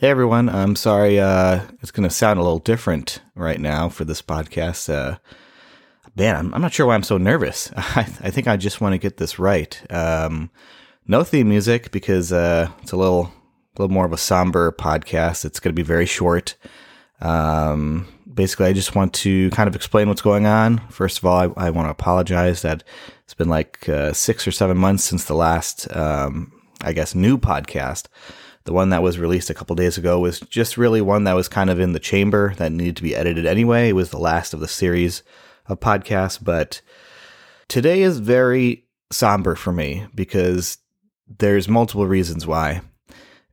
Hey everyone, I'm sorry. Uh, it's going to sound a little different right now for this podcast. Uh, man, I'm, I'm, not sure why I'm so nervous. I, I think I just want to get this right. Um, no theme music because uh, it's a little, a little more of a somber podcast. It's going to be very short. Um, basically, I just want to kind of explain what's going on. First of all, I, I want to apologize that it's been like uh, six or seven months since the last, um, I guess, new podcast. The one that was released a couple days ago was just really one that was kind of in the chamber that needed to be edited anyway. It was the last of the series of podcasts, but today is very somber for me because there's multiple reasons why.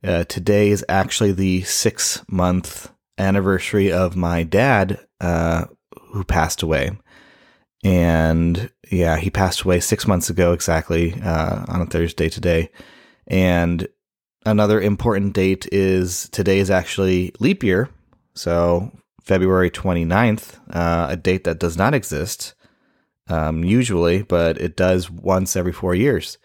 Uh, today is actually the six month anniversary of my dad, uh, who passed away. And yeah, he passed away six months ago exactly uh, on a Thursday today. And another important date is today is actually leap year. So February 29th, uh, a date that does not exist um, usually, but it does once every four years.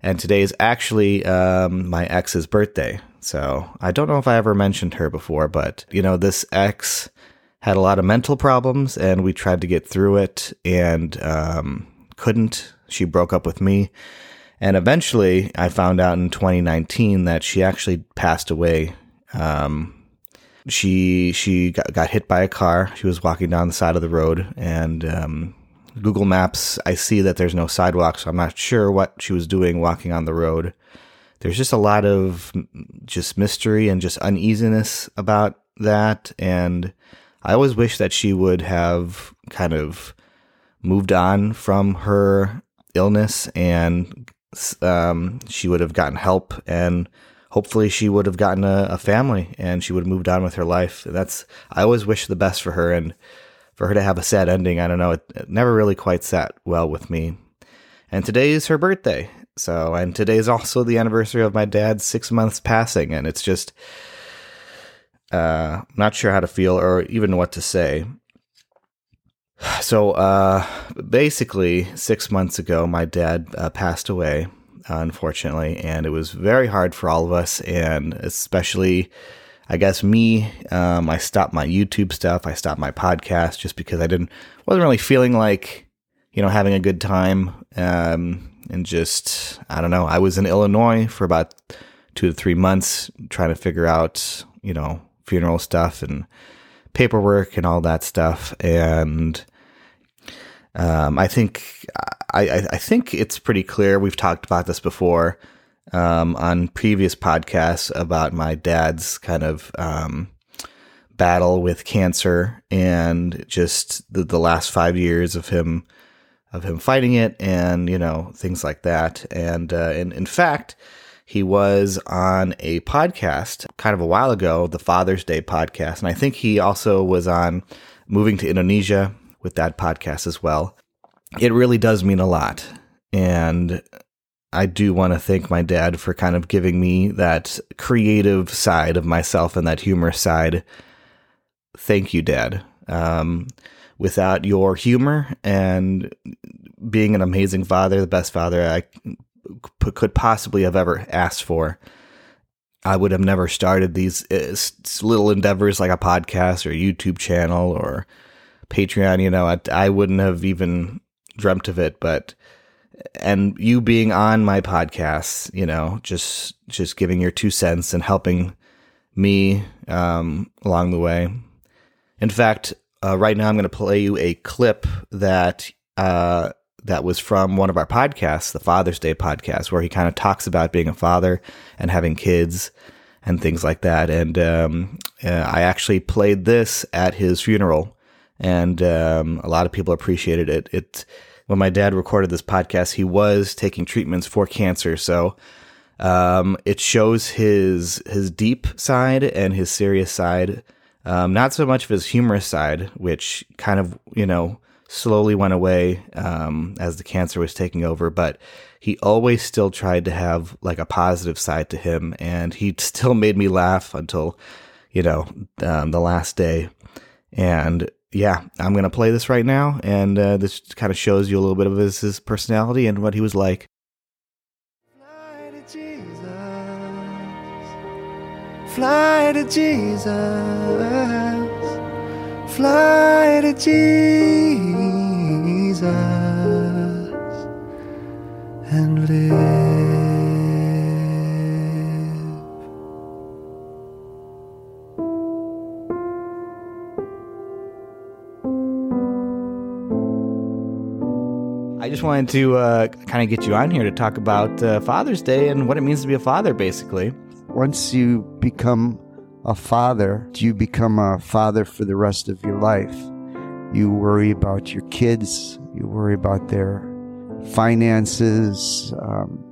And today is actually um, my ex's birthday. So I don't know if I ever mentioned her before, but you know, this ex had a lot of mental problems and we tried to get through it and um, couldn't. She broke up with me. And eventually, I found out in 2019 that she actually passed away. Um, she she got, got, hit by a car. She was walking down the side of the road, and um, Google Maps, I see that there's no sidewalk, so I'm not sure what she was doing walking on the road. There's just a lot of just mystery and just uneasiness about that, and I always wish that she would have kind of moved on from her illness and um, she would have gotten help and hopefully she would have gotten a, a, family and she would have moved on with her life. That's I always wish the best for her and for her to have a sad ending. I don't know. It, it never really quite sat well with me. And today is her birthday. So, and today is also the anniversary of my dad's six months passing. And it's just, uh, not sure how to feel or even what to say. So, uh, basically, six months ago, my dad uh, passed away, unfortunately, and it was very hard for all of us, and especially, I guess, me. Um, I stopped my YouTube stuff, I stopped my podcast just because I didn't, wasn't really feeling like, you know, having a good time, um, and just, I don't know. I was in Illinois for about two to three months trying to figure out, you know, funeral stuff and paperwork and all that stuff. And um, I think I, I, think it's pretty clear. We've talked about this before um, on previous podcasts about my dad's kind of um, battle with cancer and just the, the last five years of him of him fighting it and you know things like that. And uh, and in fact he was on a podcast kind of a while ago, the Father's Day podcast. And I think he also was on Moving to Indonesia with that podcast as well. It really does mean a lot. And I do want to thank my dad for kind of giving me that creative side of myself and that humor side. Thank you, Dad. Um, without your humor and being an amazing father, the best father I could possibly have ever asked for. I would have never started these uh, little endeavors like a podcast or a YouTube channel or Patreon. You know, I, I wouldn't have even dreamt of it. But and you being on my podcast, you know, just just giving your two cents and helping me um, along the way. In fact, uh, right now I'm going to play you a clip that uh, that was from one of our podcasts, the Father's Day podcast, where he kind of talks about being a father and having kids and things like that. And um, uh, I actually played this at his funeral, and um, a lot of people appreciated it. It when my dad recorded this podcast, he was taking treatments for cancer, so um, it shows his his deep side and his serious side. Um, not so much of his humorous side, which kind of you know slowly went away um, as the cancer was taking over, but he always still tried to have like a positive side to him, and he still made me laugh until you know um, the last day. And yeah, I'm gonna play this right now, and uh, this kind of shows you a little bit of his, his personality and what he was like. Fly to Jesus, fly to Jesus, and live. I just wanted to uh, kind of get you on here to talk about uh, Father's Day and what it means to be a father, basically. Once you become a father, do you become a father for the rest of your life. You worry about your kids, you worry about their finances, um,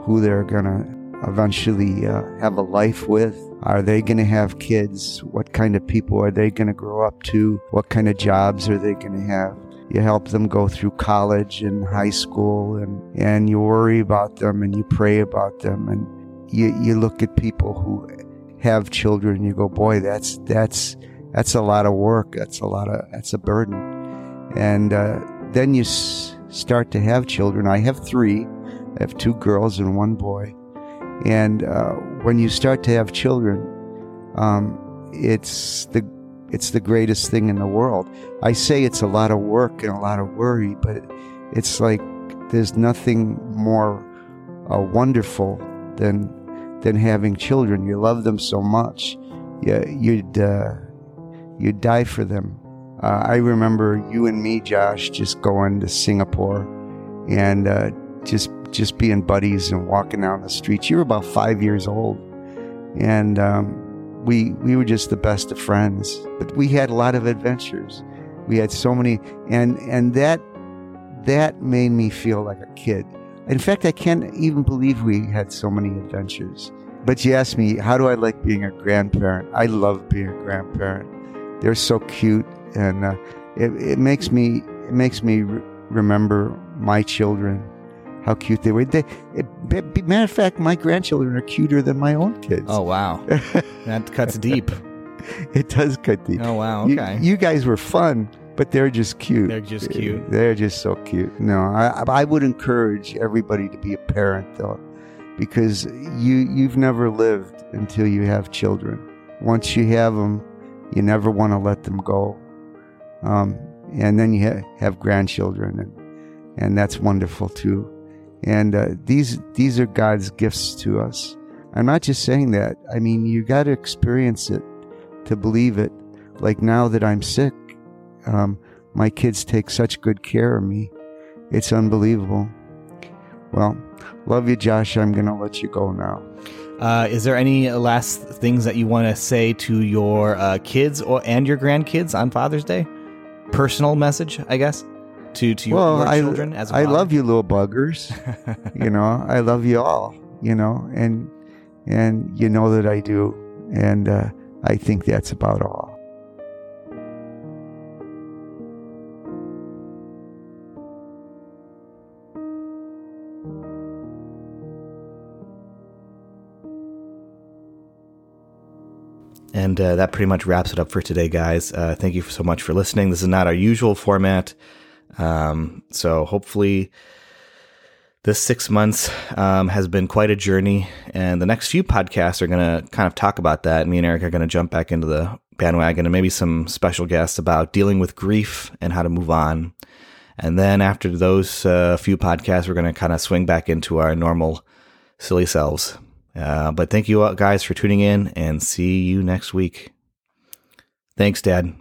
who they're going to eventually uh, have a life with. Are they going to have kids? What kind of people are they going to grow up to? What kind of jobs are they going to have? you help them go through college and high school and, and you worry about them and you pray about them and you, you look at people who have children and you go, boy, that's, that's, that's a lot of work. That's a lot of, that's a burden. And, uh, then you s- start to have children. I have three. I have two girls and one boy. And, uh, when you start to have children, um, it's the it's the greatest thing in the world. I say it's a lot of work and a lot of worry, but it's like there's nothing more uh, wonderful than than having children. You love them so much, you, you'd uh, you'd die for them. Uh, I remember you and me, Josh, just going to Singapore and uh, just just being buddies and walking down the streets. You were about five years old, and um, we we were just the best of friends. But we had a lot of adventures. We had so many, and and that that made me feel like a kid. In fact, I can't even believe we had so many adventures. But you asked me, how do I like being a grandparent? I love being a grandparent. They're so cute, and uh, it, it makes me it makes me re- remember my children how cute they were. They, it, matter of fact, my grandchildren are cuter than my own kids. Oh wow, that cuts deep. it does cut deep. Oh wow, okay. You, you, guys were fun, but they're just cute. They're just cute. They're just so cute. No, I, I would encourage everybody to be a parent though, because you you've never lived until you have children. Once you have them, you never want to let them go. Um, and then you ha- have grandchildren, and and that's wonderful too. And uh, these these are God's gifts to us. I'm not just saying that. I mean, you got to experience it to believe it. Like now that I'm sick, um, my kids take such good care of me. It's unbelievable. Well, love you, Josh. I'm going to let you go now. Uh, is there any last things that you want to say to your uh, kids or and your grandkids on Father's Day? Personal message, I guess to to your, well, your children I, as I love you, little buggers. you know, I love you all. You know, and and you know that I do, and uh, I think that's about all. And uh, that pretty much wraps it up for today, guys. Uh, thank you so much for listening. This is not our usual format. Um, so hopefully, this six months um, has been quite a journey, and the next few podcasts are going to kind of talk about that. Me and Eric are going to jump back into the bandwagon, and maybe some special guests about dealing with grief and how to move on. And then after those uh, few podcasts, we're going to kind of swing back into our normal silly selves. Uh, but thank you guys for tuning in, and see you next week. Thanks, Dad.